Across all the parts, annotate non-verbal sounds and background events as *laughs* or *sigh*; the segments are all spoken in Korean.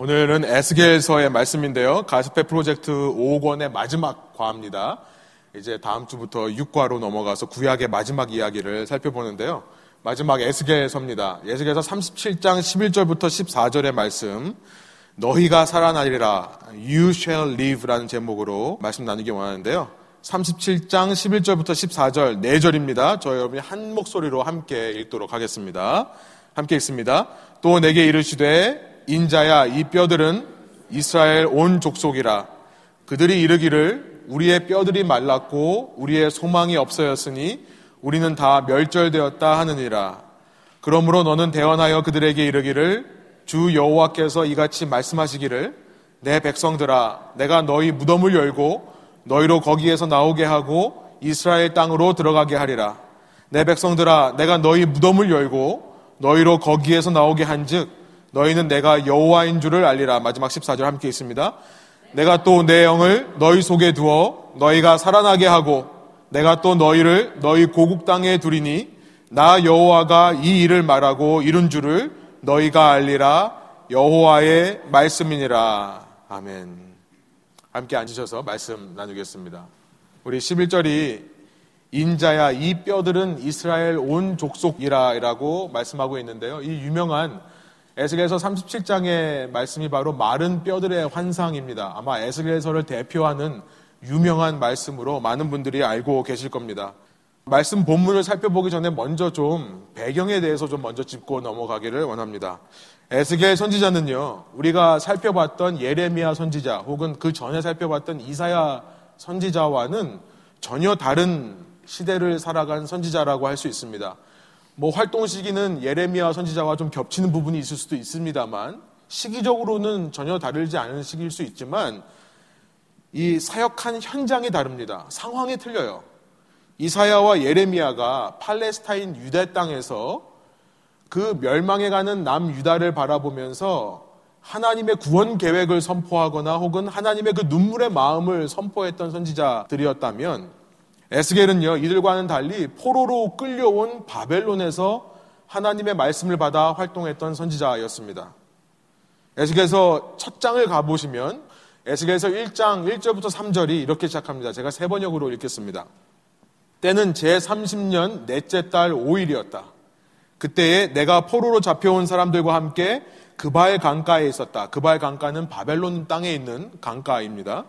오늘은 에스겔서의 말씀인데요. 가스페 프로젝트 5권의 마지막 과입니다. 이제 다음 주부터 6과로 넘어가서 구약의 마지막 이야기를 살펴보는데요. 마지막 에스겔서입니다. 에스겔서 37장 11절부터 14절의 말씀. 너희가 살아나리라. You shall live라는 제목으로 말씀 나누기 원하는데요. 37장 11절부터 14절 4절입니다. 저 여러분이 한 목소리로 함께 읽도록 하겠습니다. 함께 읽습니다. 또 내게 이르시되 인자야 이 뼈들은 이스라엘 온 족속이라. 그들이 이르기를 우리의 뼈들이 말랐고 우리의 소망이 없어졌으니 우리는 다 멸절되었다 하느니라. 그러므로 너는 대언하여 그들에게 이르기를 주 여호와께서 이같이 말씀하시기를 내 백성들아 내가 너희 무덤을 열고 너희로 거기에서 나오게 하고 이스라엘 땅으로 들어가게 하리라. 내 백성들아 내가 너희 무덤을 열고 너희로 거기에서 나오게 한즉 너희는 내가 여호와인 줄을 알리라. 마지막 14절 함께 있습니다. 내가 또 내 영을 너희 속에 두어 너희가 살아나게 하고 내가 또 너희를 너희 고국 땅에 두리니 나 여호와가 이 일을 말하고 이룬 줄을 너희가 알리라 여호와의 말씀이니라. 아멘. 함께 앉으셔서 말씀 나누겠습니다. 우리 11절이 인자야 이 뼈들은 이스라엘 온 족속이라라고 말씀하고 있는데요. 이 유명한 에스겔서 37장의 말씀이 바로 마른 뼈들의 환상입니다. 아마 에스겔서를 대표하는 유명한 말씀으로 많은 분들이 알고 계실 겁니다. 말씀 본문을 살펴보기 전에 먼저 좀 배경에 대해서 좀 먼저 짚고 넘어가기를 원합니다. 에스겔 선지자는요, 우리가 살펴봤던 예레미야 선지자 혹은 그 전에 살펴봤던 이사야 선지자와는 전혀 다른 시대를 살아간 선지자라고 할 수 있습니다. 뭐 활동 시기는 예레미야 선지자와 좀 겹치는 부분이 있을 수도 있습니다만 시기적으로는 전혀 다르지 않은 시기일 수 있지만 이 사역한 현장이 다릅니다. 상황이 틀려요. 이사야와 예레미야가 팔레스타인 유대 땅에서 그 멸망해 가는 남유다를 바라보면서 하나님의 구원 계획을 선포하거나 혹은 하나님의 그 눈물의 마음을 선포했던 선지자들이었다면 에스겔은요, 이들과는 달리 포로로 끌려온 바벨론에서 하나님의 말씀을 받아 활동했던 선지자였습니다. 에스겔서 첫 장을 가보시면 에스겔서 1장 1절부터 3절이 이렇게 시작합니다. 제가 세 번역으로 읽겠습니다. 때는 제30년 넷째 달 5일이었다. 그때에 내가 포로로 잡혀온 사람들과 함께 그발 강가에 있었다. 그발 강가는 바벨론 땅에 있는 강가입니다.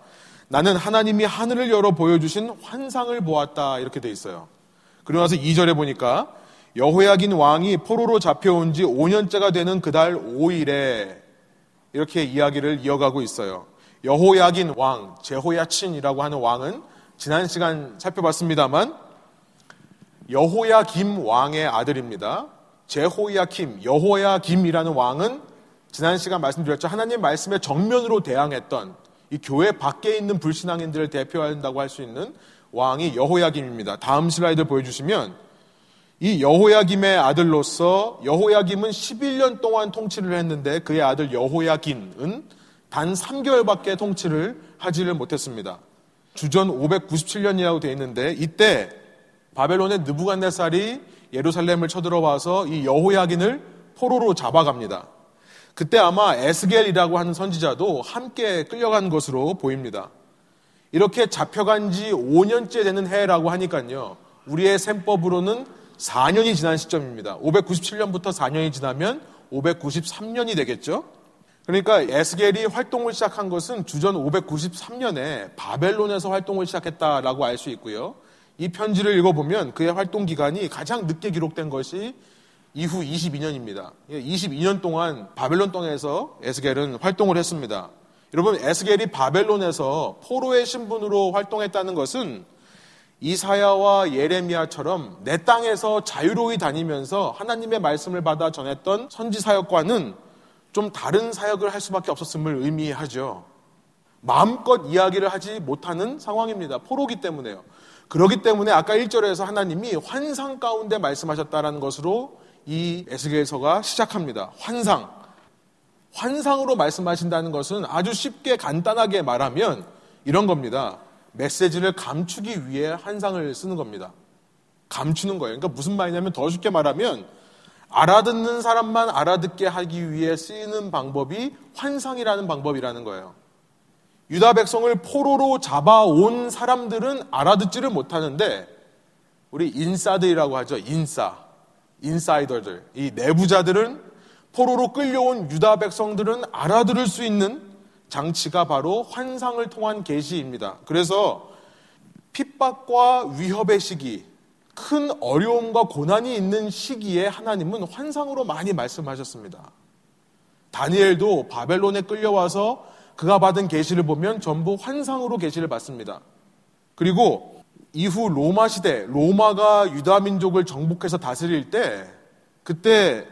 나는 하나님이 하늘을 열어 보여주신 환상을 보았다. 이렇게 돼 있어요. 그리고 나서 2절에 보니까 여호야긴 왕이 포로로 잡혀온 지 5년째가 되는 그달 5일에 이렇게 이야기를 이어가고 있어요. 여호야긴 왕, 제호야친이라고 하는 왕은 지난 시간 살펴봤습니다만 여호야김 왕의 아들입니다. 제호야킴, 여호야김이라는 왕은 지난 시간 말씀드렸죠. 하나님 말씀에 정면으로 대항했던 이 교회 밖에 있는 불신앙인들을 대표한다고 할 수 있는 왕이 여호야김입니다. 다음 슬라이드 보여주시면 이 여호야김의 아들로서 여호야김은 11년 동안 통치를 했는데 그의 아들 여호야긴은 단 3개월밖에 통치를 하지를 못했습니다. 주전 597년이라고 되어 있는데 이때 바벨론의 느부갓네살이 예루살렘을 쳐들어와서 이 여호야긴을 포로로 잡아갑니다. 그때 아마 에스겔이라고 하는 선지자도 함께 끌려간 것으로 보입니다. 이렇게 잡혀간 지 5년째 되는 해라고 하니까요. 우리의 셈법으로는 4년이 지난 시점입니다. 597년부터 4년이 지나면 593년이 되겠죠? 그러니까 에스겔이 활동을 시작한 것은 주전 593년에 바벨론에서 활동을 시작했다라고 알 수 있고요. 이 편지를 읽어보면 그의 활동 기간이 가장 늦게 기록된 것이 이후 22년입니다. 22년 예, 동안 바벨론 땅에서 에스겔은 활동을 했습니다. 여러분, 에스겔이 바벨론에서 포로의 신분으로 활동했다는 것은 이사야와 예레미야처럼 내 땅에서 자유로이 다니면서 하나님의 말씀을 받아 전했던 선지 사역과는 좀 다른 사역을 할 수밖에 없었음을 의미하죠. 마음껏 이야기를 하지 못하는 상황입니다. 포로기 때문에요. 그러기 때문에 아까 1절에서 하나님이 환상 가운데 말씀하셨다라는 것으로 이 에스겔서가 시작합니다. 환상. 환상으로 말씀하신다는 것은 아주 쉽게 간단하게 말하면 이런 겁니다. 메시지를 감추기 위해 환상을 쓰는 겁니다. 감추는 거예요. 그러니까 무슨 말이냐면 더 쉽게 말하면 알아듣는 사람만 알아듣게 하기 위해 쓰이는 방법이 환상이라는 방법이라는 거예요. 유다 백성을 포로로 잡아온 사람들은 알아듣지를 못하는데 우리 인사들이라고 하죠. 인사. 인사이더들. 이 내부자들은 포로로 끌려온 유다 백성들은 알아들을 수 있는 장치가 바로 환상을 통한 계시입니다. 그래서 핍박과 위협의 시기, 큰 어려움과 고난이 있는 시기에 하나님은 환상으로 많이 말씀하셨습니다. 다니엘도 바벨론에 끌려와서 그가 받은 계시를 보면 전부 환상으로 계시를 받습니다. 그리고 이후 로마 시대, 로마가 유다 민족을 정복해서 다스릴 때 그때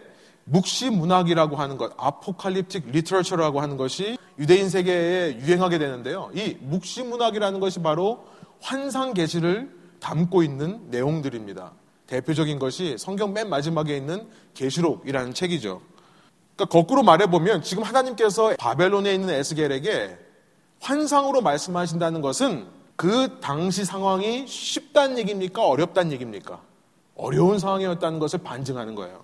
묵시 문학이라고 하는 것, 아포칼립틱 리터처라고 하는 것이 유대인 세계에 유행하게 되는데요. 이 묵시 문학이라는 것이 바로 환상 계시를 담고 있는 내용들입니다. 대표적인 것이 성경 맨 마지막에 있는 계시록이라는 책이죠. 그러니까 거꾸로 말해 보면 지금 하나님께서 바벨론에 있는 에스겔에게 환상으로 말씀하신다는 것은 그 당시 상황이 쉽다는 얘기입니까? 어렵다는 얘기입니까? 어려운 상황이었다는 것을 반증하는 거예요.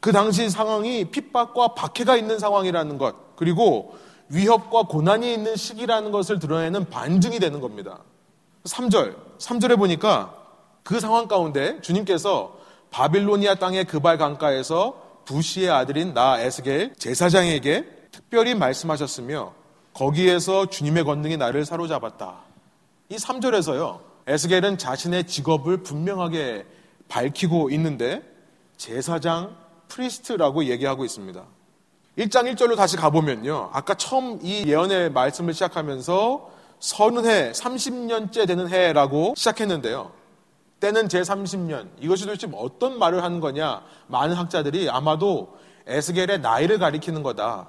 그 당시 상황이 핍박과 박해가 있는 상황이라는 것, 그리고 위협과 고난이 있는 시기라는 것을 드러내는 반증이 되는 겁니다. 3절, 3절에 보니까 그 상황 가운데 주님께서 바빌로니아 땅의 그발 강가에서 부시의 아들인 나 에스겔 제사장에게 특별히 말씀하셨으며 거기에서 주님의 권능이 나를 사로잡았다. 이 3절에서요. 에스겔은 자신의 직업을 분명하게 밝히고 있는데 제사장 priest라고 얘기하고 있습니다. 1장 1절로 다시 가보면요. 아까 처음 이 예언의 말씀을 시작하면서 서른 해, 30년째 되는 해라고 시작했는데요. 때는 제30년. 이것이 도대체 어떤 말을 하는 거냐? 많은 학자들이 아마도 에스겔의 나이를 가리키는 거다.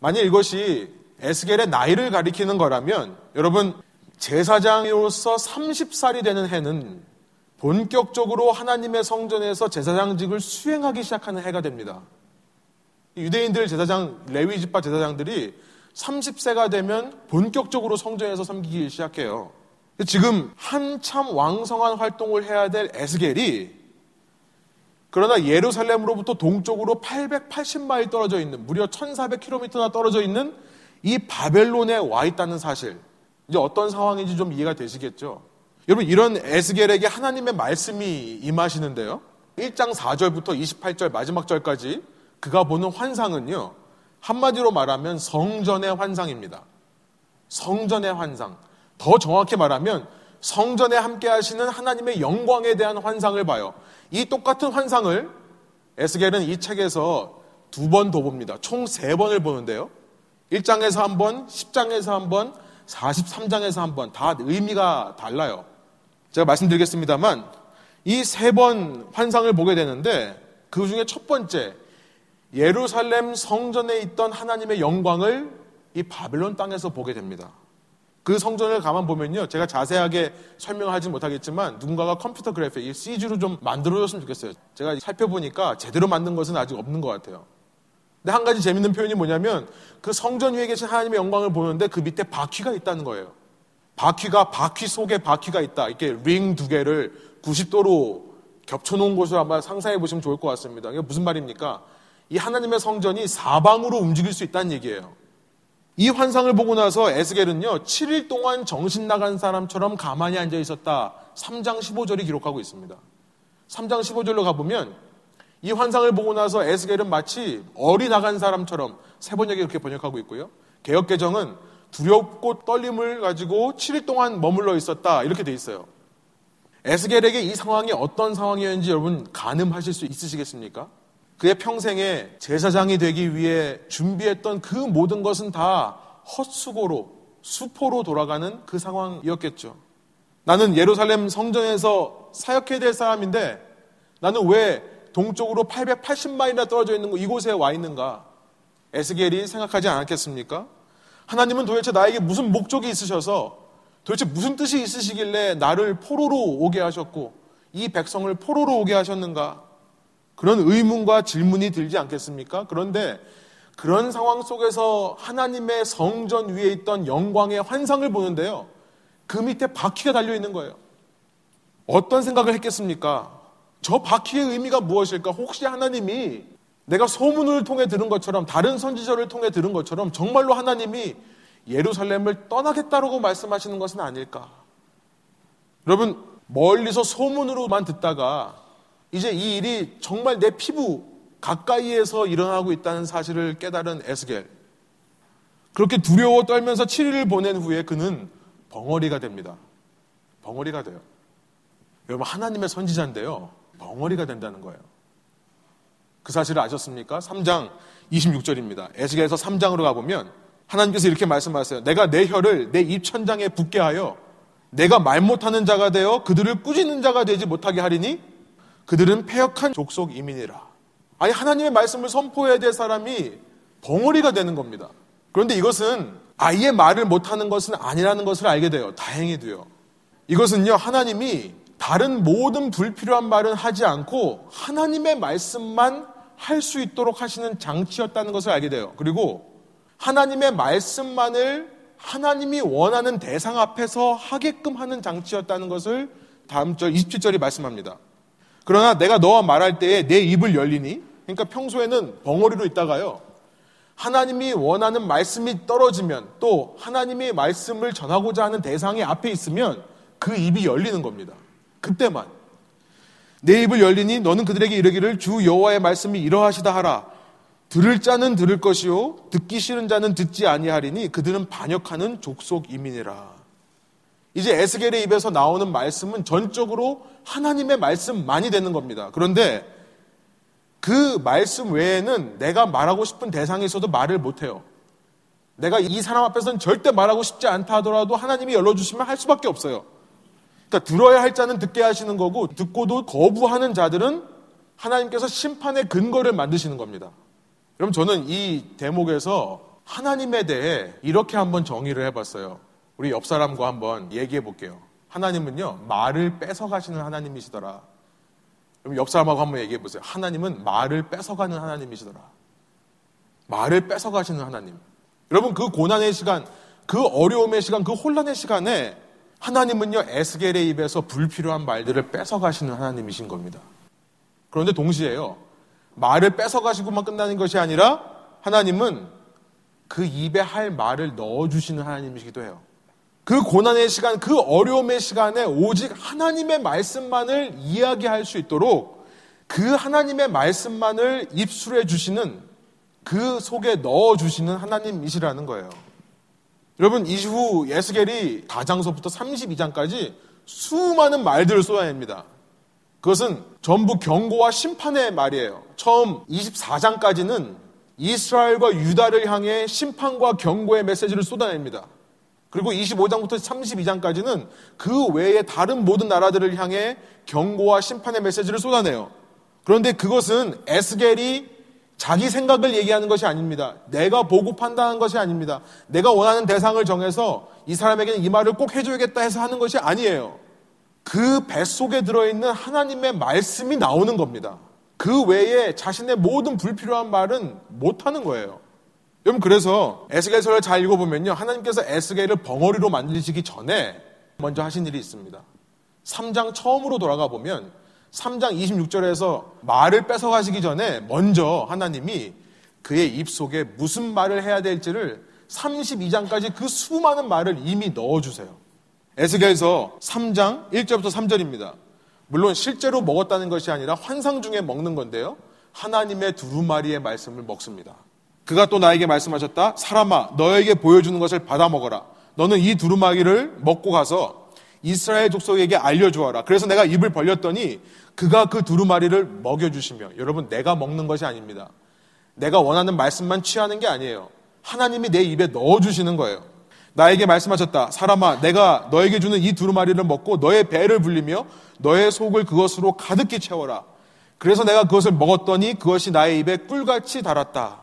만약 이것이 에스겔의 나이를 가리키는 거라면 여러분 제사장으로서 30살이 되는 해는 본격적으로 하나님의 성전에서 제사장직을 수행하기 시작하는 해가 됩니다. 유대인들 제사장, 레위 지파 제사장들이 30세가 되면 본격적으로 성전에서 섬기기 시작해요. 지금 한참 왕성한 활동을 해야 될 에스겔이 그러나 예루살렘으로부터 동쪽으로 880마일 떨어져 있는 무려 1400km나 떨어져 있는 이 바벨론에 와 있다는 사실. 이제 어떤 상황인지 좀 이해가 되시겠죠? 여러분 이런 에스겔에게 하나님의 말씀이 임하시는데요. 1장 4절부터 28절 마지막 절까지 그가 보는 환상은요. 한마디로 말하면 성전의 환상입니다. 성전의 환상. 더 정확히 말하면 성전에 함께 하시는 하나님의 영광에 대한 환상을 봐요. 이 똑같은 환상을 에스겔은 이 책에서 두 번 더 봅니다. 총 세 번을 보는데요. 1장에서 한 번, 10장에서 한 번, 43장에서 한 번, 다 의미가 달라요. 제가 말씀드리겠습니다만, 이 세 번 환상을 보게 되는데, 그 중에 첫 번째, 예루살렘 성전에 있던 하나님의 영광을 이 바벨론 땅에서 보게 됩니다. 그 성전을 가만 보면요. 제가 자세하게 설명하지 못하겠지만 누군가가 컴퓨터 그래픽, 이 CG로 좀 만들어줬으면 좋겠어요. 제가 살펴보니까 제대로 만든 것은 아직 없는 것 같아요. 근데 한 가지 재밌는 표현이 뭐냐면 그 성전 위에 계신 하나님의 영광을 보는데 그 밑에 바퀴가 있다는 거예요. 바퀴가 바퀴 속에 바퀴가 있다. 이렇게 링 두 개를 90도로 겹쳐놓은 것을 한번 상상해 보시면 좋을 것 같습니다. 이게 무슨 말입니까? 이 하나님의 성전이 사방으로 움직일 수 있다는 얘기예요. 이 환상을 보고 나서 에스겔은요, 7일 동안 정신 나간 사람처럼 가만히 앉아 있었다. 3장 15절이 기록하고 있습니다. 3장 15절로 가보면 이 환상을 보고 나서 에스겔은 마치 어리 나간 사람처럼 세 번역에 이렇게 번역하고 있고요. 개혁개정은 두렵고 떨림을 가지고 7일 동안 머물러 있었다. 이렇게 돼 있어요. 에스겔에게 이 상황이 어떤 상황이었는지 여러분 가늠하실 수 있으시겠습니까? 그의 평생에 제사장이 되기 위해 준비했던 그 모든 것은 다 헛수고로, 수포로 돌아가는 그 상황이었겠죠. 나는 예루살렘 성전에서 사역해야 될 사람인데 나는 왜 동쪽으로 880마일이나 떨어져 있는 이곳에 와 있는가? 에스겔이 생각하지 않았겠습니까? 하나님은 도대체 나에게 무슨 목적이 있으셔서 도대체 무슨 뜻이 있으시길래 나를 포로로 오게 하셨고 이 백성을 포로로 오게 하셨는가? 그런 의문과 질문이 들지 않겠습니까? 그런데 그런 상황 속에서 하나님의 성전 위에 있던 영광의 환상을 보는데요. 그 밑에 바퀴가 달려 있는 거예요. 어떤 생각을 했겠습니까? 저 바퀴의 의미가 무엇일까? 혹시 하나님이 내가 소문을 통해 들은 것처럼 다른 선지자를 통해 들은 것처럼 정말로 하나님이 예루살렘을 떠나겠다라고 말씀하시는 것은 아닐까? 여러분 멀리서 소문으로만 듣다가 이제 이 일이 정말 내 피부 가까이에서 일어나고 있다는 사실을 깨달은 에스겔. 그렇게 두려워 떨면서 7일을 보낸 후에 그는 벙어리가 됩니다. 벙어리가 돼요. 여러분 하나님의 선지자인데요. 벙어리가 된다는 거예요. 그 사실을 아셨습니까? 3장 26절입니다. 에스겔에서 3장으로 가보면 하나님께서 이렇게 말씀하세요. 내가 내 혀를 내 입천장에 붙게 하여 내가 말 못하는 자가 되어 그들을 꾸짖는 자가 되지 못하게 하리니 그들은 폐역한 족속 이민이라. 아니 하나님의 말씀을 선포해야 될 사람이 벙어리가 되는 겁니다. 그런데 이것은 아예 말을 못하는 것은 아니라는 것을 알게 돼요. 다행히도요. 이것은요 하나님이 다른 모든 불필요한 말은 하지 않고 하나님의 말씀만 할 수 있도록 하시는 장치였다는 것을 알게 돼요. 그리고 하나님의 말씀만을 하나님이 원하는 대상 앞에서 하게끔 하는 장치였다는 것을 다음 절 27절이 말씀합니다. 그러나 내가 너와 말할 때에 내 입을 열리니 그러니까 평소에는 벙어리로 있다가요. 하나님이 원하는 말씀이 떨어지면 또 하나님의 말씀을 전하고자 하는 대상이 앞에 있으면 그 입이 열리는 겁니다. 그때만 내 입을 열리니 너는 그들에게 이르기를 주 여호와의 말씀이 이러하시다 하라. 들을 자는 들을 것이요 듣기 싫은 자는 듣지 아니하리니 그들은 반역하는 족속 이민이라. 이제 에스겔의 입에서 나오는 말씀은 전적으로 하나님의 말씀만이 되는 겁니다. 그런데 그 말씀 외에는 내가 말하고 싶은 대상이 있어도 말을 못해요. 내가 이 사람 앞에서는 절대 말하고 싶지 않다 하더라도 하나님이 열어주시면 할 수밖에 없어요. 그러니까 들어야 할 자는 듣게 하시는 거고 듣고도 거부하는 자들은 하나님께서 심판의 근거를 만드시는 겁니다. 그럼 저는 이 대목에서 하나님에 대해 이렇게 한번 정의를 해봤어요. 우리 옆 사람과 한번 얘기해 볼게요. 하나님은요, 말을 뺏어가시는 하나님이시더라. 그럼 옆 사람하고 한번 얘기해 보세요. 하나님은 말을 뺏어가는 하나님이시더라. 말을 뺏어가시는 하나님. 여러분, 그 고난의 시간, 그 어려움의 시간, 그 혼란의 시간에 하나님은요, 에스겔의 입에서 불필요한 말들을 뺏어가시는 하나님이신 겁니다. 그런데 동시에요, 말을 뺏어가시고만 끝나는 것이 아니라 하나님은 그 입에 할 말을 넣어주시는 하나님이시기도 해요. 그 고난의 시간, 그 어려움의 시간에 오직 하나님의 말씀만을 이야기할 수 있도록 그 하나님의 말씀만을 입술해 주시는 그 속에 넣어 주시는 하나님이시라는 거예요. 여러분, 이후 예스겔이 4장서부터 32장까지 수많은 말들을 쏟아냅니다. 그것은 전부 경고와 심판의 말이에요. 처음 24장까지는 이스라엘과 유다를 향해 심판과 경고의 메시지를 쏟아냅니다. 그리고 25장부터 32장까지는 그 외에 다른 모든 나라들을 향해 경고와 심판의 메시지를 쏟아내요. 그런데 그것은 에스겔이 자기 생각을 얘기하는 것이 아닙니다. 내가 보고 판단한 것이 아닙니다. 내가 원하는 대상을 정해서 이 사람에게는 이 말을 꼭 해줘야겠다 해서 하는 것이 아니에요. 그 뱃속에 들어있는 하나님의 말씀이 나오는 겁니다. 그 외에 자신의 모든 불필요한 말은 못하는 거예요. 여러분 그래서 에스겔서를 잘 읽어보면요. 하나님께서 에스겔을 벙어리로 만드시기 전에 먼저 하신 일이 있습니다. 3장 처음으로 돌아가 보면 3장 26절에서 말을 뺏어가시기 전에 먼저 하나님이 그의 입 속에 무슨 말을 해야 될지를 32장까지 그 수많은 말을 이미 넣어주세요. 에스겔서 3장 1절부터 3절입니다. 물론 실제로 먹었다는 것이 아니라 환상 중에 먹는 건데요. 하나님의 두루마리의 말씀을 먹습니다. 그가 또 나에게 말씀하셨다. 사람아, 너에게 보여주는 것을 받아 먹어라. 너는 이 두루마기를 먹고 가서 이스라엘 족속에게 알려주어라. 그래서 내가 입을 벌렸더니 그가 그 두루마리를 먹여주시며 여러분 내가 먹는 것이 아닙니다. 내가 원하는 말씀만 취하는 게 아니에요. 하나님이 내 입에 넣어주시는 거예요. 나에게 말씀하셨다. 사람아, 내가 너에게 주는 이 두루마리를 먹고 너의 배를 불리며 너의 속을 그것으로 가득히 채워라. 그래서 내가 그것을 먹었더니 그것이 나의 입에 꿀같이 달았다.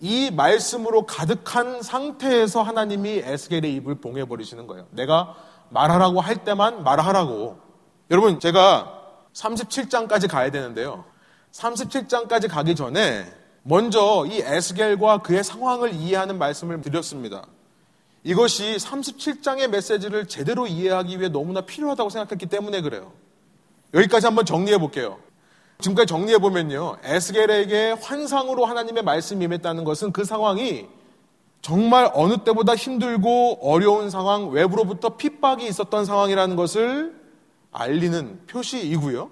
이 말씀으로 가득한 상태에서 하나님이 에스겔의 입을 봉해버리시는 거예요. 내가 말하라고 할 때만 말하라고. 여러분, 제가 37장까지 가야 되는데요. 37장까지 가기 전에 먼저 이 에스겔과 그의 상황을 이해하는 말씀을 드렸습니다. 이것이 37장의 메시지를 제대로 이해하기 위해 너무나 필요하다고 생각했기 때문에 그래요. 여기까지 한번 정리해 볼게요. 지금까지 정리해 보면요. 에스겔에게 환상으로 하나님의 말씀이 임했다는 것은 그 상황이 정말 어느 때보다 힘들고 어려운 상황, 외부로부터 핍박이 있었던 상황이라는 것을 알리는 표시이고요.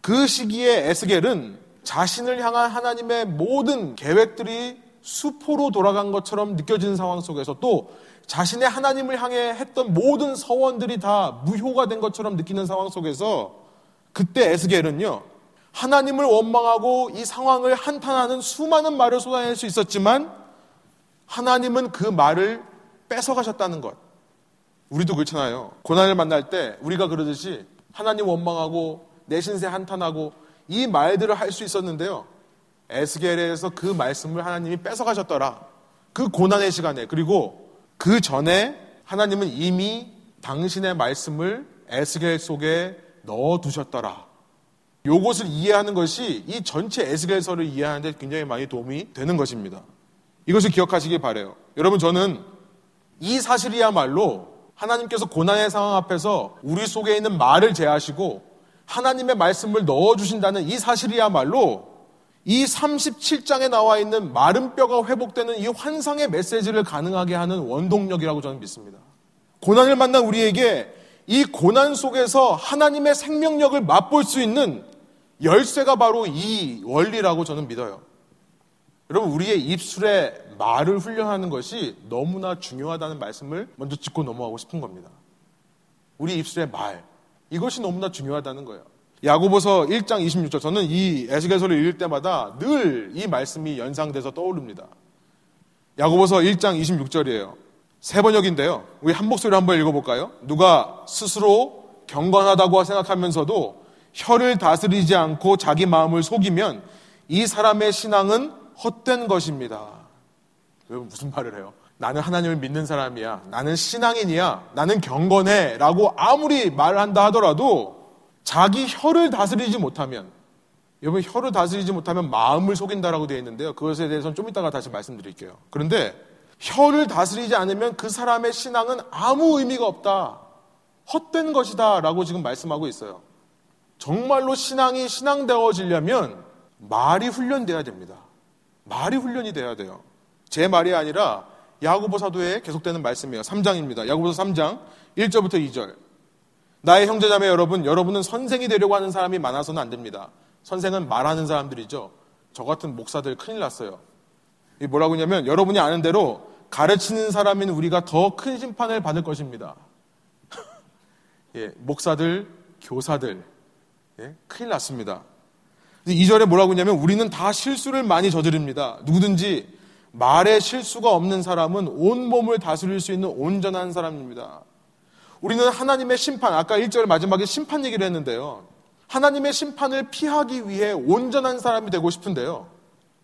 그 시기에 에스겔은 자신을 향한 하나님의 모든 계획들이 수포로 돌아간 것처럼 느껴지는 상황 속에서 또 자신의 하나님을 향해 했던 모든 서원들이 다 무효가 된 것처럼 느끼는 상황 속에서 그때 에스겔은요, 하나님을 원망하고 이 상황을 한탄하는 수많은 말을 쏟아낼 수 있었지만 하나님은 그 말을 뺏어가셨다는 것. 우리도 그렇잖아요. 고난을 만날 때 우리가 그러듯이 하나님 원망하고 내 신세 한탄하고 이 말들을 할 수 있었는데요. 에스겔에서 그 말씀을 하나님이 뺏어가셨더라. 그 고난의 시간에 그리고 그 전에 하나님은 이미 당신의 말씀을 에스겔 속에 넣어 두셨더라. 요것을 이해하는 것이 이 전체 에스겔서를 이해하는데 굉장히 많이 도움이 되는 것입니다. 이것을 기억하시기 바래요. 여러분 저는 이 사실이야말로 하나님께서 고난의 상황 앞에서 우리 속에 있는 말을 제하시고 하나님의 말씀을 넣어 주신다는 이 사실이야말로 이 37장에 나와 있는 마른 뼈가 회복되는 이 환상의 메시지를 가능하게 하는 원동력이라고 저는 믿습니다. 고난을 만난 우리에게 이 고난 속에서 하나님의 생명력을 맛볼 수 있는 열쇠가 바로 이 원리라고 저는 믿어요. 여러분, 우리의 입술에 말을 훈련하는 것이 너무나 중요하다는 말씀을 먼저 짚고 넘어가고 싶은 겁니다. 우리 입술의 말. 이것이 너무나 중요하다는 거예요. 야고보서 1장 26절. 저는 이 에스겔서를 읽을 때마다 늘 이 말씀이 연상돼서 떠오릅니다. 야고보서 1장 26절이에요. 세 번역인데요. 우리 한 목소리로 한번 읽어볼까요? 누가 스스로 경건하다고 생각하면서도 혀를 다스리지 않고 자기 마음을 속이면 이 사람의 신앙은 헛된 것입니다. 여러분 무슨 말을 해요? 나는 하나님을 믿는 사람이야. 나는 신앙인이야. 나는 경건해. 라고 아무리 말을 한다 하더라도 자기 혀를 다스리지 못하면 여러분 혀를 다스리지 못하면 마음을 속인다라고 되어 있는데요. 그것에 대해서는 좀 이따가 다시 말씀드릴게요. 그런데 혀를 다스리지 않으면 그 사람의 신앙은 아무 의미가 없다. 헛된 것이다. 라고 지금 말씀하고 있어요. 정말로 신앙이 신앙되어지려면 말이 훈련돼야 됩니다. 말이 훈련이 돼야 돼요. 제 말이 아니라 야고보 사도에 계속되는 말씀이에요. 3장입니다. 야고보서 3장 1절부터 2절. 나의 형제자매 여러분, 여러분은 선생이 되려고 하는 사람이 많아서는 안 됩니다. 선생은 말하는 사람들이죠. 저 같은 목사들 큰일 났어요. 뭐라고 하냐면 여러분이 아는 대로 가르치는 사람인 우리가 더 큰 심판을 받을 것입니다. *laughs* 예, 목사들, 교사들, 예, 큰일 났습니다. 2절에 뭐라고 하냐면 우리는 다 실수를 많이 저지릅니다. 누구든지 말에 실수가 없는 사람은 온 몸을 다스릴 수 있는 온전한 사람입니다. 우리는 하나님의 심판, 아까 1절 마지막에 심판 얘기를 했는데요. 하나님의 심판을 피하기 위해 온전한 사람이 되고 싶은데요.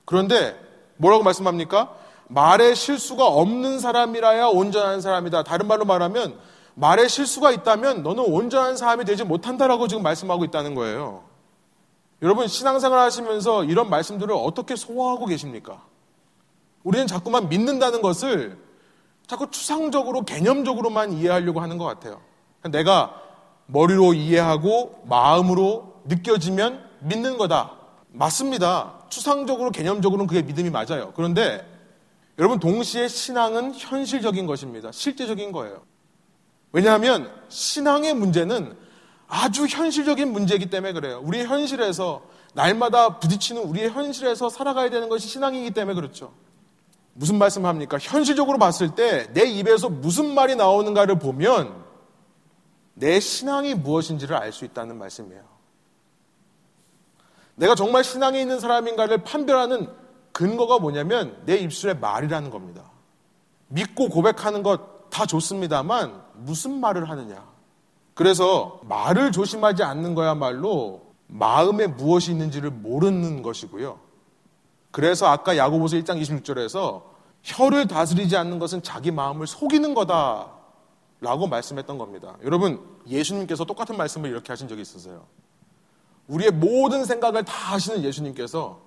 그런데 뭐라고 말씀합니까? 말에 실수가 없는 사람이라야 온전한 사람이다. 다른 말로 말하면 말에 실수가 있다면 너는 온전한 사람이 되지 못한다라고 지금 말씀하고 있다는 거예요. 여러분 신앙생활 하시면서 이런 말씀들을 어떻게 소화하고 계십니까? 우리는 자꾸만 믿는다는 것을 자꾸 추상적으로 개념적으로만 이해하려고 하는 것 같아요. 내가 머리로 이해하고 마음으로 느껴지면 믿는 거다. 맞습니다. 추상적으로 개념적으로는 그게 믿음이 맞아요. 그런데 여러분 동시에 신앙은 현실적인 것입니다. 실제적인 거예요. 왜냐하면 신앙의 문제는 아주 현실적인 문제이기 때문에 그래요. 우리의 현실에서 날마다 부딪히는 우리의 현실에서 살아가야 되는 것이 신앙이기 때문에 그렇죠. 무슨 말씀을 합니까? 현실적으로 봤을 때 내 입에서 무슨 말이 나오는가를 보면 내 신앙이 무엇인지를 알 수 있다는 말씀이에요. 내가 정말 신앙에 있는 사람인가를 판별하는 근거가 뭐냐면 내 입술의 말이라는 겁니다. 믿고 고백하는 것 다 좋습니다만 무슨 말을 하느냐. 그래서 말을 조심하지 않는 거야말로 마음에 무엇이 있는지를 모르는 것이고요. 그래서 아까 야고보서 1장 26절에서 혀를 다스리지 않는 것은 자기 마음을 속이는 거다. 라고 말씀했던 겁니다. 여러분, 예수님께서 똑같은 말씀을 이렇게 하신 적이 있으세요. 우리의 모든 생각을 다 하시는 예수님께서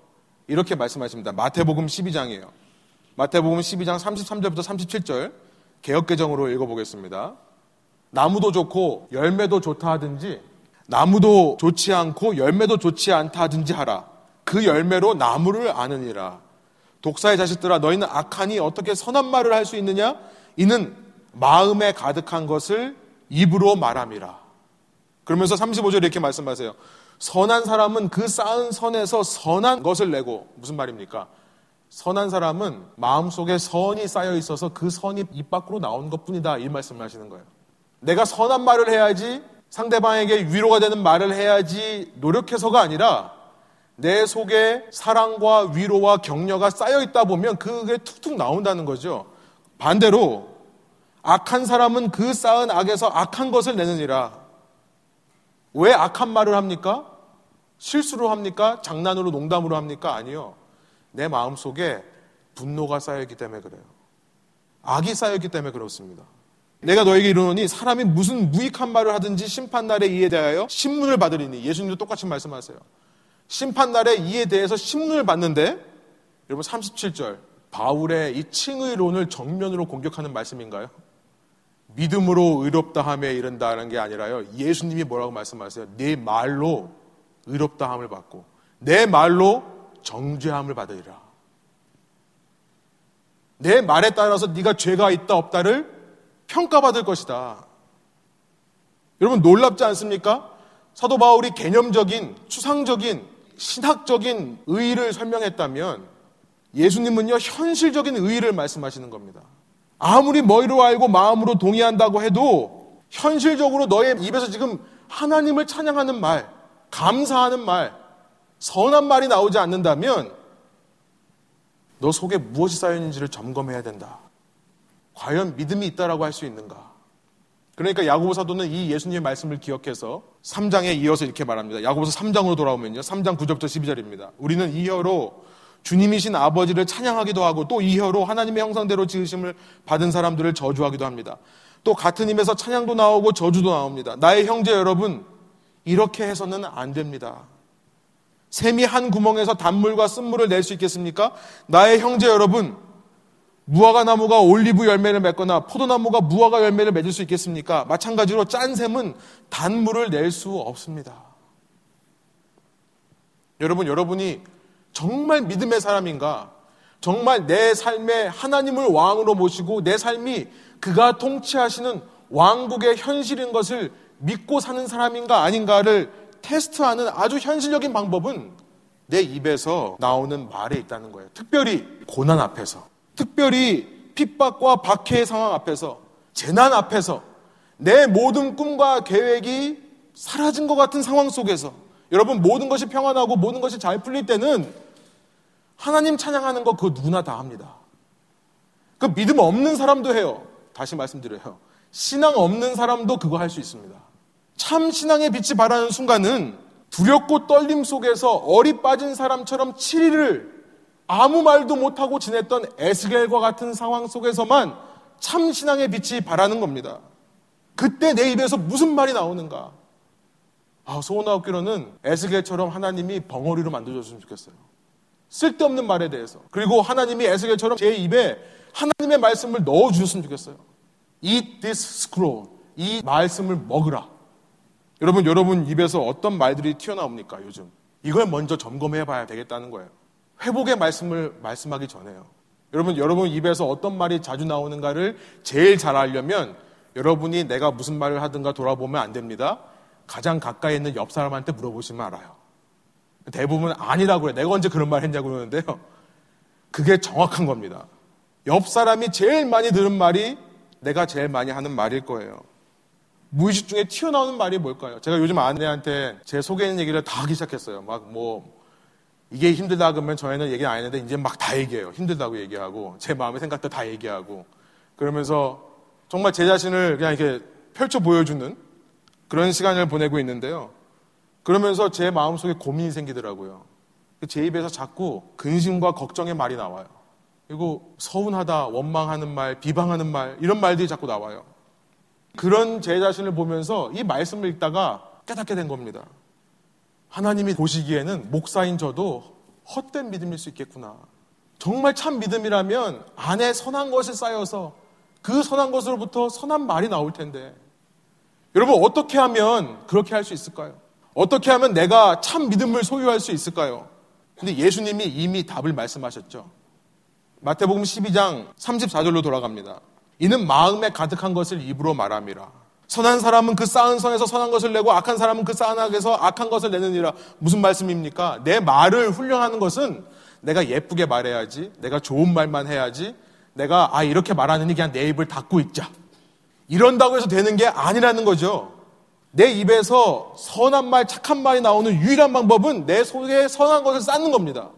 이렇게 말씀하십니다. 마태복음 12장이에요. 마태복음 12장 33절부터 37절 개혁개정으로 읽어보겠습니다. 나무도 좋고 열매도 좋다 하든지 나무도 좋지 않고 열매도 좋지 않다 하든지 하라. 그 열매로 나무를 아느니라. 독사의 자식들아 너희는 악하니 어떻게 선한 말을 할 수 있느냐? 이는 마음에 가득한 것을 입으로 말함이라. 그러면서 35절에 이렇게 말씀하세요. 선한 사람은 그 쌓은 선에서 선한 것을 내고 무슨 말입니까? 선한 사람은 마음속에 선이 쌓여 있어서 그 선이 입 밖으로 나온 것뿐이다. 이 말씀을 하시는 거예요. 내가 선한 말을 해야지 상대방에게 위로가 되는 말을 해야지 노력해서가 아니라 내 속에 사랑과 위로와 격려가 쌓여 있다 보면 그게 툭툭 나온다는 거죠. 반대로 악한 사람은 그 쌓은 악에서 악한 것을 내느니라. 왜 악한 말을 합니까? 실수로 합니까? 장난으로 농담으로 합니까? 아니요. 내 마음 속에 분노가 쌓여있기 때문에 그래요. 악이 쌓여있기 때문에 그렇습니다. 내가 너에게 이르노니 사람이 무슨 무익한 말을 하든지 심판날에 이에 대하여 신문을 받으리니 예수님도 똑같이 말씀하세요. 심판날에 이에 대해서 신문을 받는데 여러분 37절 바울의 이 칭의론을 정면으로 공격하는 말씀인가요? 믿음으로 의롭다 함에 이른다는 게 아니라요. 예수님이 뭐라고 말씀하세요? 내 말로 의롭다 함을 받고 내 말로 정죄함을 받으리라. 내 말에 따라서 네가 죄가 있다 없다를 평가받을 것이다. 여러분 놀랍지 않습니까? 사도 바울이 개념적인 추상적인 신학적인 의의를 설명했다면 예수님은요 현실적인 의의를 말씀하시는 겁니다. 아무리 머리로 알고 마음으로 동의한다고 해도 현실적으로 너의 입에서 지금 하나님을 찬양하는 말, 감사하는 말, 선한 말이 나오지 않는다면 너 속에 무엇이 쌓여 있는지를 점검해야 된다. 과연 믿음이 있다라고 할 수 있는가? 그러니까 야고보 사도는 이 예수님의 말씀을 기억해서 3장에 이어서 이렇게 말합니다. 야고보서 3장으로 돌아오면요. 3장 9절부터 12절입니다. 우리는 이 혀로 주님이신 아버지를 찬양하기도 하고 또 이 혀로 하나님의 형상대로 지으심을 받은 사람들을 저주하기도 합니다. 또 같은 힘에서 찬양도 나오고 저주도 나옵니다. 나의 형제 여러분, 이렇게 해서는 안 됩니다. 샘이 한 구멍에서 단물과 쓴물을 낼 수 있겠습니까? 나의 형제 여러분, 무화과 나무가 올리브 열매를 맺거나 포도나무가 무화과 열매를 맺을 수 있겠습니까? 마찬가지로 짠 샘은 단물을 낼 수 없습니다. 여러분, 여러분이 정말 믿음의 사람인가? 정말 내 삶에 하나님을 왕으로 모시고 내 삶이 그가 통치하시는 왕국의 현실인 것을 믿고 사는 사람인가 아닌가를 테스트하는 아주 현실적인 방법은 내 입에서 나오는 말에 있다는 거예요. 특별히 고난 앞에서, 특별히 핍박과 박해의 상황 앞에서, 재난 앞에서, 내 모든 꿈과 계획이 사라진 것 같은 상황 속에서, 여러분 모든 것이 평안하고 모든 것이 잘 풀릴 때는 하나님 찬양하는 거 그거 누구나 다 합니다. 그 믿음 없는 사람도 해요. 다시 말씀드려요. 신앙 없는 사람도 그거 할 수 있습니다. 참 신앙의 빛이 발하는 순간은 두렵고 떨림 속에서 어리 빠진 사람처럼 7일을 아무 말도 못하고 지냈던 에스겔과 같은 상황 속에서만 참 신앙의 빛이 발하는 겁니다. 그때 내 입에서 무슨 말이 나오는가? 아, 소원하옵기로는 에스겔처럼 하나님이 벙어리로 만들어줬으면 좋겠어요. 쓸데없는 말에 대해서. 그리고 하나님이 에스겔처럼 제 입에 하나님의 말씀을 넣어주셨으면 좋겠어요. Eat this scroll. 이 말씀을 먹으라. 여러분, 여러분 입에서 어떤 말들이 튀어나옵니까, 요즘? 이걸 먼저 점검해 봐야 되겠다는 거예요. 회복의 말씀을 말씀하기 전에요. 여러분, 여러분 입에서 어떤 말이 자주 나오는가를 제일 잘 알려면 여러분이 내가 무슨 말을 하든가 돌아보면 안 됩니다. 가장 가까이 있는 옆 사람한테 물어보시면 알아요. 대부분 아니라고 그래. 내가 언제 그런 말 했냐고 그러는데요. 그게 정확한 겁니다. 옆 사람이 제일 많이 들은 말이 내가 제일 많이 하는 말일 거예요. 무의식 중에 튀어나오는 말이 뭘까요? 제가 요즘 아내한테 제 속에 있는 얘기를 다 하기 시작했어요. 막 뭐, 이게 힘들다 그러면 저희는 얘기 안 했는데 이제 막 다 얘기해요. 힘들다고 얘기하고, 제 마음의 생각도 다 얘기하고, 그러면서 정말 제 자신을 그냥 이렇게 펼쳐 보여주는 그런 시간을 보내고 있는데요. 그러면서 제 마음속에 고민이 생기더라고요. 제 입에서 자꾸 근심과 걱정의 말이 나와요. 그리고 서운하다, 원망하는 말, 비방하는 말, 이런 말들이 자꾸 나와요. 그런 제 자신을 보면서 이 말씀을 읽다가 깨닫게 된 겁니다. 하나님이 보시기에는 목사인 저도 헛된 믿음일 수 있겠구나. 정말 참 믿음이라면 안에 선한 것이 쌓여서 그 선한 것으로부터 선한 말이 나올 텐데. 여러분, 어떻게 하면 그렇게 할 수 있을까요? 어떻게 하면 내가 참 믿음을 소유할 수 있을까요? 근데 예수님이 이미 답을 말씀하셨죠. 마태복음 12장 34절로 돌아갑니다. 이는 마음에 가득한 것을 입으로 말함이라. 선한 사람은 그 쌓은 성에서 선한 것을 내고 악한 사람은 그 쌓은 악에서 악한 것을 내느니라. 무슨 말씀입니까? 내 말을 훈련하는 것은 내가 예쁘게 말해야지, 내가 좋은 말만 해야지, 내가 아 이렇게 말하느니 그냥 내 입을 닫고 있자. 이런다고 해서 되는 게 아니라는 거죠. 내 입에서 선한 말, 착한 말이 나오는 유일한 방법은 내 속에 선한 것을 쌓는 겁니다.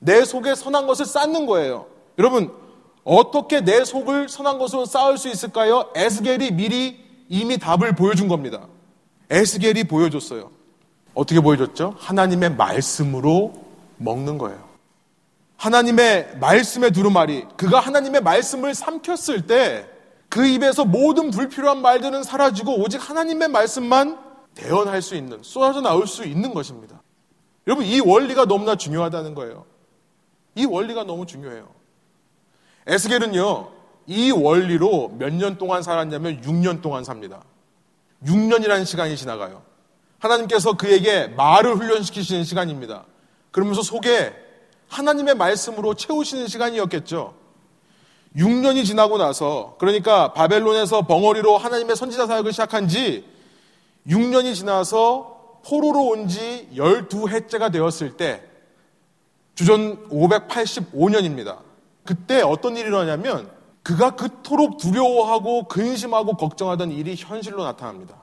내 속에 선한 것을 쌓는 거예요. 여러분, 어떻게 내 속을 선한 것으로 쌓을 수 있을까요? 에스겔이 미리 이미 답을 보여준 겁니다. 에스겔이 보여줬어요. 어떻게 보여줬죠? 하나님의 말씀으로 먹는 거예요. 하나님의 말씀의 두루마리, 그가 하나님의 말씀을 삼켰을 때 그 입에서 모든 불필요한 말들은 사라지고 오직 하나님의 말씀만 대언할 수 있는, 쏟아져 나올 수 있는 것입니다. 여러분, 이 원리가 너무나 중요하다는 거예요. 이 원리가 너무 중요해요. 에스겔은요, 이 원리로 몇 년 동안 살았냐면 6년 동안 삽니다. 6년이라는 시간이 지나가요. 하나님께서 그에게 말을 훈련시키시는 시간입니다. 그러면서 속에 하나님의 말씀으로 채우시는 시간이었겠죠. 6년이 지나고 나서, 그러니까 바벨론에서 벙어리로 하나님의 선지자 사역을 시작한 지 6년이 지나서 포로로 온 지 12해째가 되었을 때, 주전 585년입니다. 그때 어떤 일이 일어나냐면, 그가 그토록 두려워하고 근심하고 걱정하던 일이 현실로 나타납니다.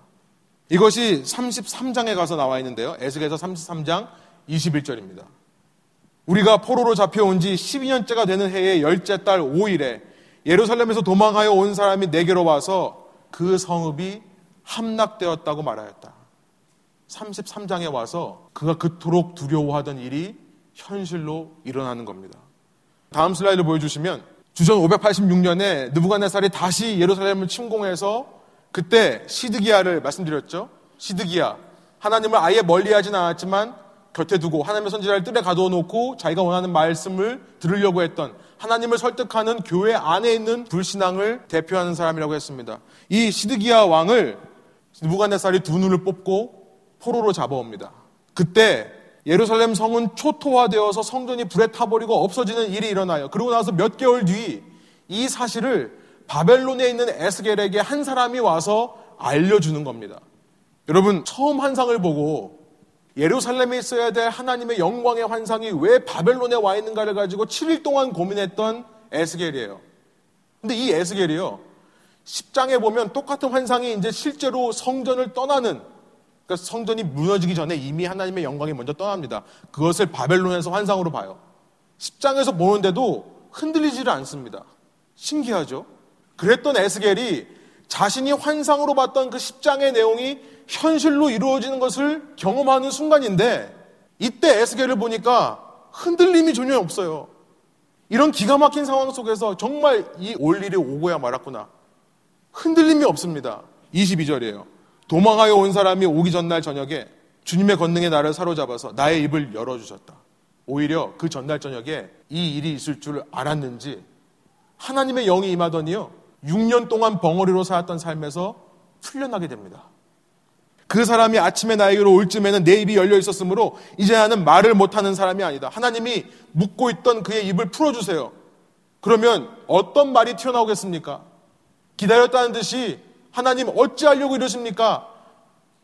이것이 33장에 가서 나와 있는데요. 에스겔서 33장 21절입니다. 우리가 포로로 잡혀온 지 12년째가 되는 해의 열째 달 5일에 예루살렘에서 도망하여 온 사람이 내게로 와서 그 성읍이 함락되었다고 말하였다. 33장에 와서 그가 그토록 두려워하던 일이 현실로 일어나는 겁니다. 다음 슬라이드 보여주시면 주전 586년에 느부갓네살이 다시 예루살렘을 침공해서 그때 시드기야를 말씀드렸죠. 시드기야 하나님을 아예 멀리하진 않았지만 곁에 두고 하나님의 선지자를 뜰에 가두어 놓고 자기가 원하는 말씀을 들으려고 했던 하나님을 설득하는 교회 안에 있는 불신앙을 대표하는 사람이라고 했습니다. 이 시드기야 왕을 느부갓네살이 두 눈을 뽑고 포로로 잡아옵니다. 그때 예루살렘 성은 초토화되어서 성전이 불에 타버리고 없어지는 일이 일어나요. 그러고 나서 몇 개월 뒤 이 사실을 바벨론에 있는 에스겔에게 한 사람이 와서 알려주는 겁니다. 여러분, 처음 환상을 보고 예루살렘에 있어야 될 하나님의 영광의 환상이 왜 바벨론에 와 있는가를 가지고 7일 동안 고민했던 에스겔이에요. 근데 이 에스겔이요. 10장에 보면 똑같은 환상이 이제 실제로 성전을 떠나는 그러니까 성전이 무너지기 전에 이미 하나님의 영광이 먼저 떠납니다. 그것을 바벨론에서 환상으로 봐요. 10장에서 보는데도 흔들리지를 않습니다. 신기하죠? 그랬던 에스겔이 자신이 환상으로 봤던 그 10장의 내용이 현실로 이루어지는 것을 경험하는 순간인데 이때 에스겔을 보니까 흔들림이 전혀 없어요. 이런 기가 막힌 상황 속에서 정말 이 올 일이 오고야 말았구나. 흔들림이 없습니다. 22절이에요. 도망하여 온 사람이 오기 전날 저녁에 주님의 권능에 나를 사로잡아서 나의 입을 열어주셨다. 오히려 그 전날 저녁에 이 일이 있을 줄 알았는지 하나님의 영이 임하더니요. 6년 동안 벙어리로 살았던 삶에서 풀려나게 됩니다. 그 사람이 아침에 나에게로 올 쯤에는 내 입이 열려 있었으므로 이제 나는 말을 못하는 사람이 아니다. 하나님이 묵고 있던 그의 입을 풀어주세요. 그러면 어떤 말이 튀어나오겠습니까? 기다렸다는 듯이 하나님 어찌하려고 이러십니까?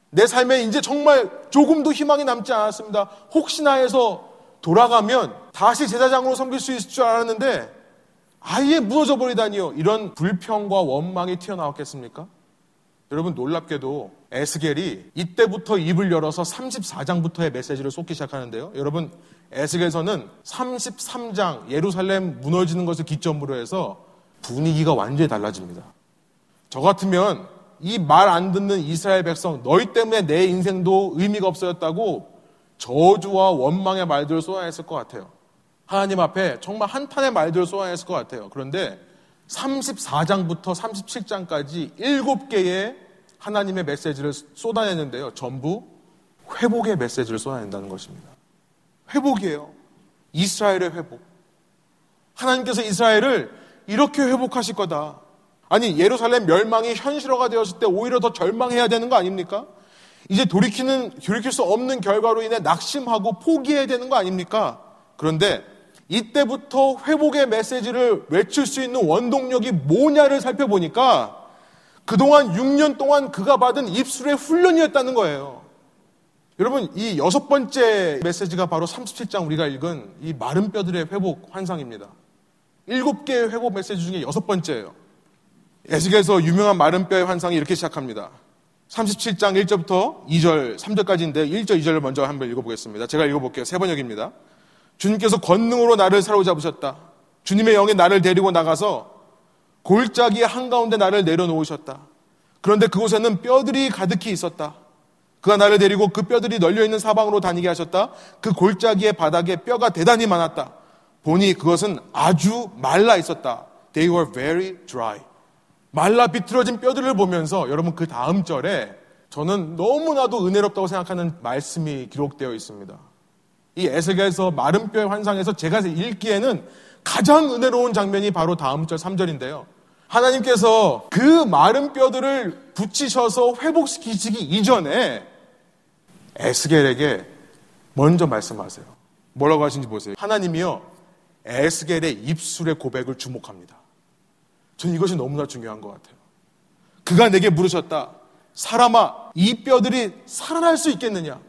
내 삶에 이제 정말 조금도 희망이 남지 않았습니다. 혹시나 해서 돌아가면 다시 제사장으로 섬길 수 있을 줄 알았는데 아예 무너져 버리다니요. 이런 불평과 원망이 튀어나왔겠습니까? 여러분 놀랍게도 에스겔이 이때부터 입을 열어서 34장부터의 메시지를 쏟기 시작하는데요. 여러분 에스겔서는 33장 예루살렘 무너지는 것을 기점으로 해서 분위기가 완전히 달라집니다. 저 같으면 이 말 안 듣는 이스라엘 백성 너희 때문에 내 인생도 의미가 없어졌다고 저주와 원망의 말들을 쏟아냈을 것 같아요. 하나님 앞에 정말 한탄의 말들을 쏟아냈을 것 같아요. 그런데 34장부터 37장까지 7개의 하나님의 메시지를 쏟아내는데요. 전부 회복의 메시지를 쏟아낸다는 것입니다. 회복이에요. 이스라엘의 회복. 하나님께서 이스라엘을 이렇게 회복하실 거다. 아니, 예루살렘 멸망이 현실화가 되었을 때 오히려 더 절망해야 되는 거 아닙니까? 이제 돌이키는, 돌이킬 수 없는 결과로 인해 낙심하고 포기해야 되는 거 아닙니까? 그런데 이때부터 회복의 메시지를 외칠 수 있는 원동력이 뭐냐를 살펴보니까 그동안 6년 동안 그가 받은 입술의 훈련이었다는 거예요. 여러분, 이 여섯 번째 메시지가 바로 37장 우리가 읽은 이 마른 뼈들의 회복 환상입니다. 일곱 개의 회복 메시지 중에 여섯 번째예요. 에스겔에서 유명한 마른 뼈의 환상이 이렇게 시작합니다. 37장 1절부터 2절, 3절까지인데 1절, 2절을 먼저 한번 읽어보겠습니다. 제가 읽어볼게요. 세 번역입니다. 주님께서 권능으로 나를 사로잡으셨다. 주님의 영이 나를 데리고 나가서 골짜기 한가운데 나를 내려놓으셨다. 그런데 그곳에는 뼈들이 가득히 있었다. 그가 나를 데리고 그 뼈들이 널려있는 사방으로 다니게 하셨다. 그 골짜기의 바닥에 뼈가 대단히 많았다. 보니 그것은 아주 말라 있었다. They were very dry. 말라 비틀어진 뼈들을 보면서 여러분 그 다음 절에 저는 너무나도 은혜롭다고 생각하는 말씀이 기록되어 있습니다. 이 에스겔에서 마른 뼈의 환상에서 제가 읽기에는 가장 은혜로운 장면이 바로 다음 절 3절인데요. 하나님께서 그 마른 뼈들을 붙이셔서 회복시키시기 이전에 에스겔에게 먼저 말씀하세요. 뭐라고 하신지 보세요. 하나님이요, 에스겔의 입술의 고백을 주목합니다. 저는 이것이 너무나 중요한 것 같아요. 그가 내게 물으셨다. 사람아, 이 뼈들이 살아날 수 있겠느냐?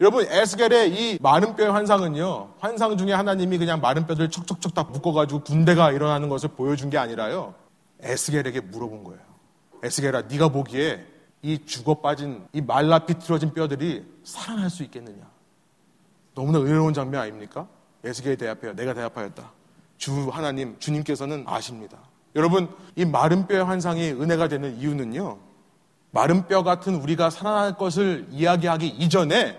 여러분, 에스겔의 이 마른 뼈의 환상은요, 환상 중에 하나님이 그냥 마른 뼈들을 척척척 다 묶어가지고 군대가 일어나는 것을 보여준 게 아니라요, 에스겔에게 물어본 거예요. 에스겔아, 네가 보기에 이 죽어 빠진 이 말라 비틀어진 뼈들이 살아날 수 있겠느냐? 너무나 의로운 장면 아닙니까? 에스겔이 대답해요. 내가 대답하였다. 주 하나님, 주님께서는 아십니다. 여러분, 이 마른 뼈의 환상이 은혜가 되는 이유는요. 마른 뼈 같은 우리가 살아날 것을 이야기하기 이전에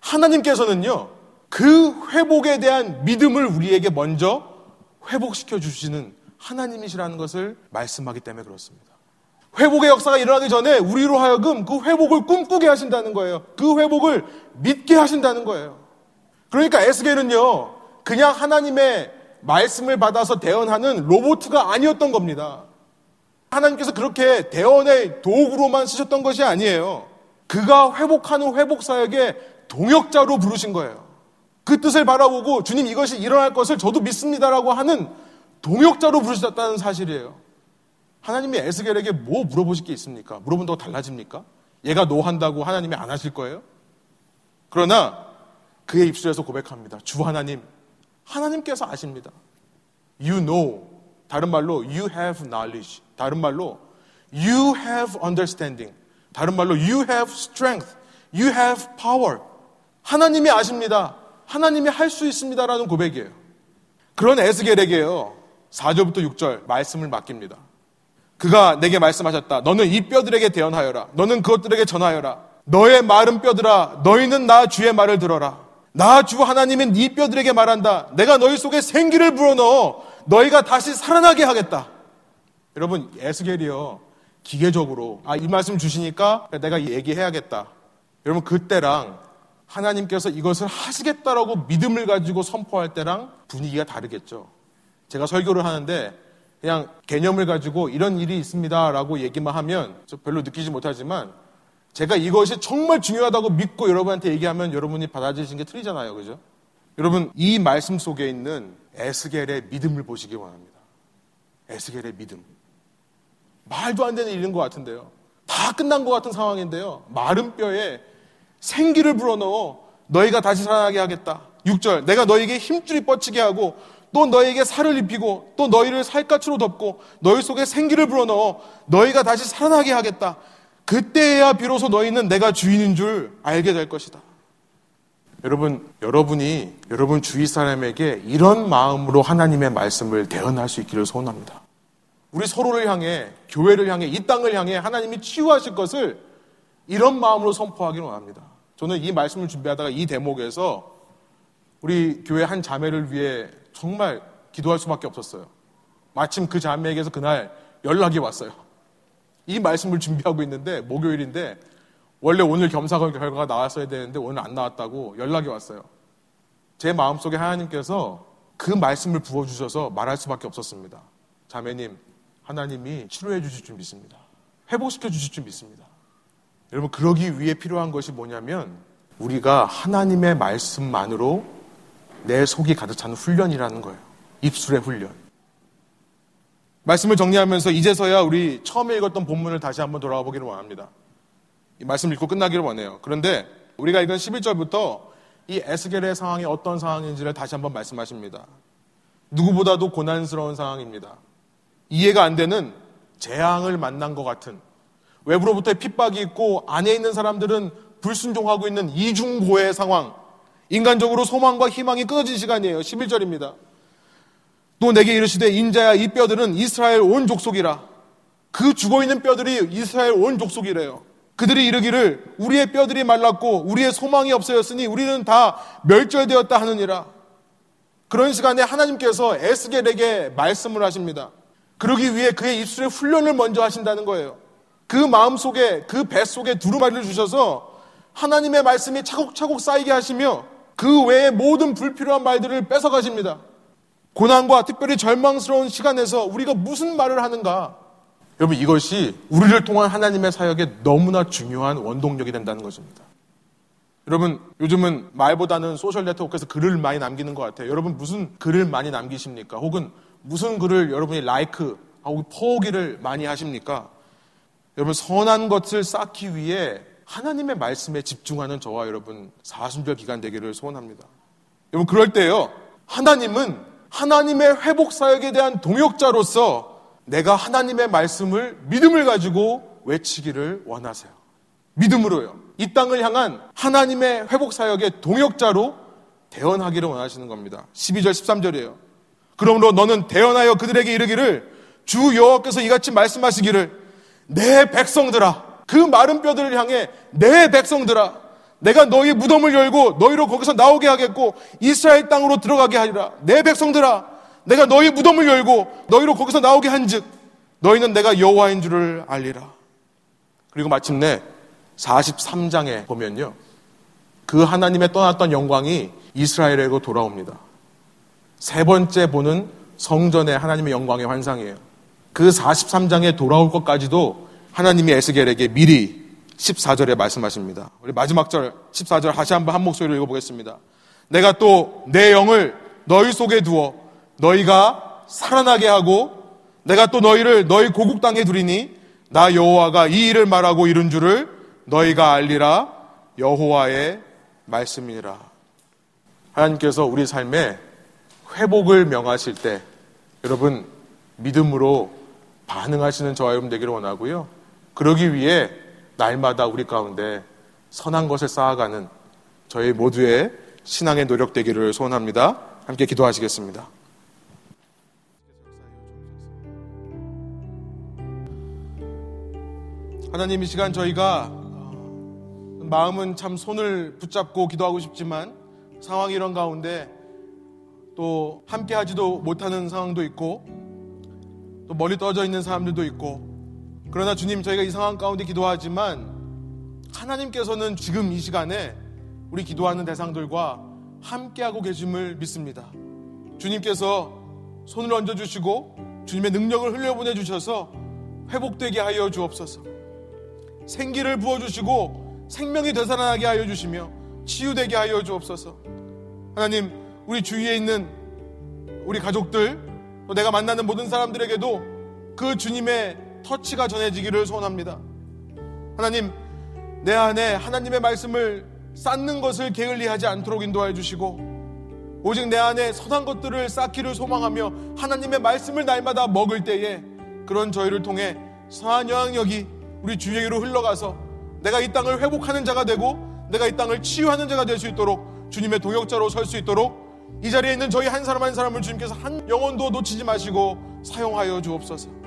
하나님께서는요. 그 회복에 대한 믿음을 우리에게 먼저 회복시켜 주시는 하나님이시라는 것을 말씀하기 때문에 그렇습니다. 회복의 역사가 일어나기 전에 우리로 하여금 그 회복을 꿈꾸게 하신다는 거예요. 그 회복을 믿게 하신다는 거예요. 그러니까 에스겔은요, 그냥 하나님의 말씀을 받아서 대언하는 로보트가 아니었던 겁니다. 하나님께서 그렇게 대언의 도구로만 쓰셨던 것이 아니에요. 그가 회복하는 회복사역의 동역자로 부르신 거예요. 그 뜻을 바라보고 주님 이것이 일어날 것을 저도 믿습니다라고 하는 동역자로 부르셨다는 사실이에요. 하나님이 에스겔에게 뭐 물어보실 게 있습니까? 물어본다고 달라집니까? 얘가 노한다고 하나님이 안 하실 거예요? 그러나 그의 입술에서 고백합니다. 주 하나님, 하나님께서 아십니다. You know. 다른 말로 you have knowledge. 다른 말로 you have understanding. 다른 말로 you have strength. You have power. 하나님이 아십니다. 하나님이 할 수 있습니다라는 고백이에요. 그런 에스겔에게요. 4절부터 6절 말씀을 맡깁니다. 그가 내게 말씀하셨다. 너는 이 뼈들에게 대언하여라. 너는 그것들에게 전하여라. 너의 마른 뼈들아, 너희는 나 주의 말을 들어라. 나 주 하나님은 네 뼈들에게 말한다. 내가 너희 속에 생기를 불어넣어 너희가 다시 살아나게 하겠다. 여러분, 에스겔이요. 기계적으로, 아, 이 말씀 주시니까 내가 얘기해야겠다. 여러분, 그때랑 하나님께서 이것을 하시겠다라고 믿음을 가지고 선포할 때랑 분위기가 다르겠죠. 제가 설교를 하는데 그냥 개념을 가지고 이런 일이 있습니다라고 얘기만 하면 별로 느끼지 못하지만 제가 이것이 정말 중요하다고 믿고 여러분한테 얘기하면 여러분이 받아들이시는 게 틀리잖아요. 그죠? 여러분, 이 말씀 속에 있는 에스겔의 믿음을 보시기 원합니다. 에스겔의 믿음. 말도 안 되는 일인 것 같은데요. 다 끝난 것 같은 상황인데요. 마른 뼈에 생기를 불어넣어 너희가 다시 살아나게 하겠다. 6절. 내가 너에게 힘줄이 뻗치게 하고 또 너에게 살을 입히고 또 너희를 살갗으로 덮고 너희 속에 생기를 불어넣어 너희가 다시 살아나게 하겠다. 그때야 비로소 너희는 내가 주인인 줄 알게 될 것이다. 여러분, 여러분이 여러분 주위 사람에게 이런 마음으로 하나님의 말씀을 대언할 수 있기를 소원합니다. 우리 서로를 향해, 교회를 향해, 이 땅을 향해 하나님이 치유하실 것을 이런 마음으로 선포하기를 원합니다. 저는 이 말씀을 준비하다가 이 대목에서 우리 교회 한 자매를 위해 정말 기도할 수밖에 없었어요. 마침 그 자매에게서 그날 연락이 왔어요. 이 말씀을 준비하고 있는데 목요일인데 원래 오늘 겸사겸 결과가 나왔어야 되는데 오늘 안 나왔다고 연락이 왔어요. 제 마음속에 하나님께서 그 말씀을 부어주셔서 말할 수밖에 없었습니다. 자매님, 하나님이 치료해 주실 줄 믿습니다. 회복시켜 주실 줄 믿습니다. 여러분, 그러기 위해 필요한 것이 뭐냐면 우리가 하나님의 말씀만으로 내 속이 가득 차는 훈련이라는 거예요. 입술의 훈련. 말씀을 정리하면서 이제서야 우리 처음에 읽었던 본문을 다시 한번 돌아가 보기를 원합니다. 이 말씀 읽고 끝나기를 원해요. 그런데 우리가 읽은 11절부터 이 에스겔의 상황이 어떤 상황인지를 다시 한번 말씀하십니다. 누구보다도 고난스러운 상황입니다. 이해가 안 되는 재앙을 만난 것 같은 외부로부터의 핍박이 있고 안에 있는 사람들은 불순종하고 있는 이중고의 상황. 인간적으로 소망과 희망이 끊어진 시간이에요. 11절입니다. 또 내게 이르시되 인자야 이 뼈들은 이스라엘 온 족속이라. 그 죽어 있는 뼈들이 이스라엘 온 족속이래요. 그들이 이르기를 우리의 뼈들이 말랐고 우리의 소망이 없어졌으니 우리는 다 멸절되었다 하느니라. 그런 시간에 하나님께서 에스겔에게 말씀을 하십니다. 그러기 위해 그의 입술에 훈련을 먼저 하신다는 거예요. 그 마음 속에, 그 배 속에 두루마리를 주셔서 하나님의 말씀이 차곡차곡 쌓이게 하시며 그 외에 모든 불필요한 말들을 뺏어가십니다. 고난과 특별히 절망스러운 시간에서 우리가 무슨 말을 하는가? 여러분, 이것이 우리를 통한 하나님의 사역에 너무나 중요한 원동력이 된다는 것입니다. 여러분, 요즘은 말보다는 소셜 네트워크에서 글을 많이 남기는 것 같아요. 여러분, 무슨 글을 많이 남기십니까? 혹은 무슨 글을 여러분이 라이크, 하고 포기를 많이 하십니까? 여러분, 선한 것을 쌓기 위해 하나님의 말씀에 집중하는 저와 여러분, 사순절 기간 되기를 소원합니다. 여러분, 그럴 때요, 하나님은 하나님의 회복 사역에 대한 동역자로서 내가 하나님의 말씀을 믿음을 가지고 외치기를 원하세요. 믿음으로요. 이 땅을 향한 하나님의 회복 사역의 동역자로 대언하기를 원하시는 겁니다. 12절 13절이에요. 그러므로 너는 대언하여 그들에게 이르기를 주 여호와께서 이같이 말씀하시기를 내 백성들아 그 마른 뼈들을 향해 내 백성들아 내가 너희 무덤을 열고 너희로 거기서 나오게 하겠고 이스라엘 땅으로 들어가게 하리라 내 백성들아 내가 너희 무덤을 열고 너희로 거기서 나오게 한즉 너희는 내가 여호와인 줄을 알리라. 그리고 마침내 43장에 보면요. 그 하나님의 떠났던 영광이 이스라엘에로 돌아옵니다. 세 번째 보는 성전의 하나님의 영광의 환상이에요. 그 43장에 돌아올 것까지도 하나님이 에스겔에게 미리 14절에 말씀하십니다. 우리 마지막 절 14절 다시 한번 한 목소리로 읽어보겠습니다. 내가 또 내 영을 너희 속에 두어 너희가 살아나게 하고 내가 또 너희를 너희 고국 땅에 두리니 나 여호와가 이 일을 말하고 이룬 줄을 너희가 알리라 여호와의 말씀이니라. 하나님께서 우리 삶에 회복을 명하실 때 여러분 믿음으로 반응하시는 저와 여러분 되기를 원하고요. 그러기 위해 날마다 우리 가운데 선한 것을 쌓아가는 저희 모두의 신앙의 노력 되기를 소원합니다. 함께 기도하시겠습니다. 하나님 이 시간 저희가 어, 마음은 참 손을 붙잡고 기도하고 싶지만 상황이 이런 가운데 또 함께 하지도 못하는 상황도 있고 또 멀리 떨어져 있는 사람들도 있고 그러나 주님 저희가 이 상황 가운데 기도하지만 하나님께서는 지금 이 시간에 우리 기도하는 대상들과 함께하고 계심을 믿습니다. 주님께서 손을 얹어주시고 주님의 능력을 흘려보내 주셔서 회복되게 하여 주옵소서. 생기를 부어주시고 생명이 되살아나게 하여 주시며 치유되게 하여 주옵소서. 하나님, 우리 주위에 있는 우리 가족들, 또 내가 만나는 모든 사람들에게도 그 주님의 터치가 전해지기를 소원합니다. 하나님, 내 안에 하나님의 말씀을 쌓는 것을 게을리하지 않도록 인도하여 주시고, 오직 내 안에 선한 것들을 쌓기를 소망하며 하나님의 말씀을 날마다 먹을 때에 그런 저희를 통해 선한 영향력이 우리 주에게로 흘러가서 내가 이 땅을 회복하는 자가 되고 내가 이 땅을 치유하는 자가 될 수 있도록 주님의 동역자로 설 수 있도록 이 자리에 있는 저희 한 사람 한 사람을 주님께서 한 영혼도 놓치지 마시고 사용하여 주옵소서.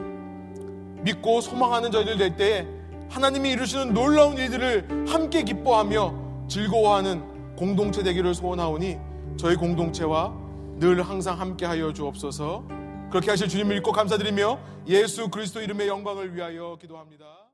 믿고 소망하는 저희들 될 때에 하나님이 이루시는 놀라운 일들을 함께 기뻐하며 즐거워하는 공동체 되기를 소원하오니 저희 공동체와 늘 항상 함께 하여 주옵소서. 그렇게 하실 주님을 믿고 감사드리며 예수 그리스도 이름의 영광을 위하여 기도합니다.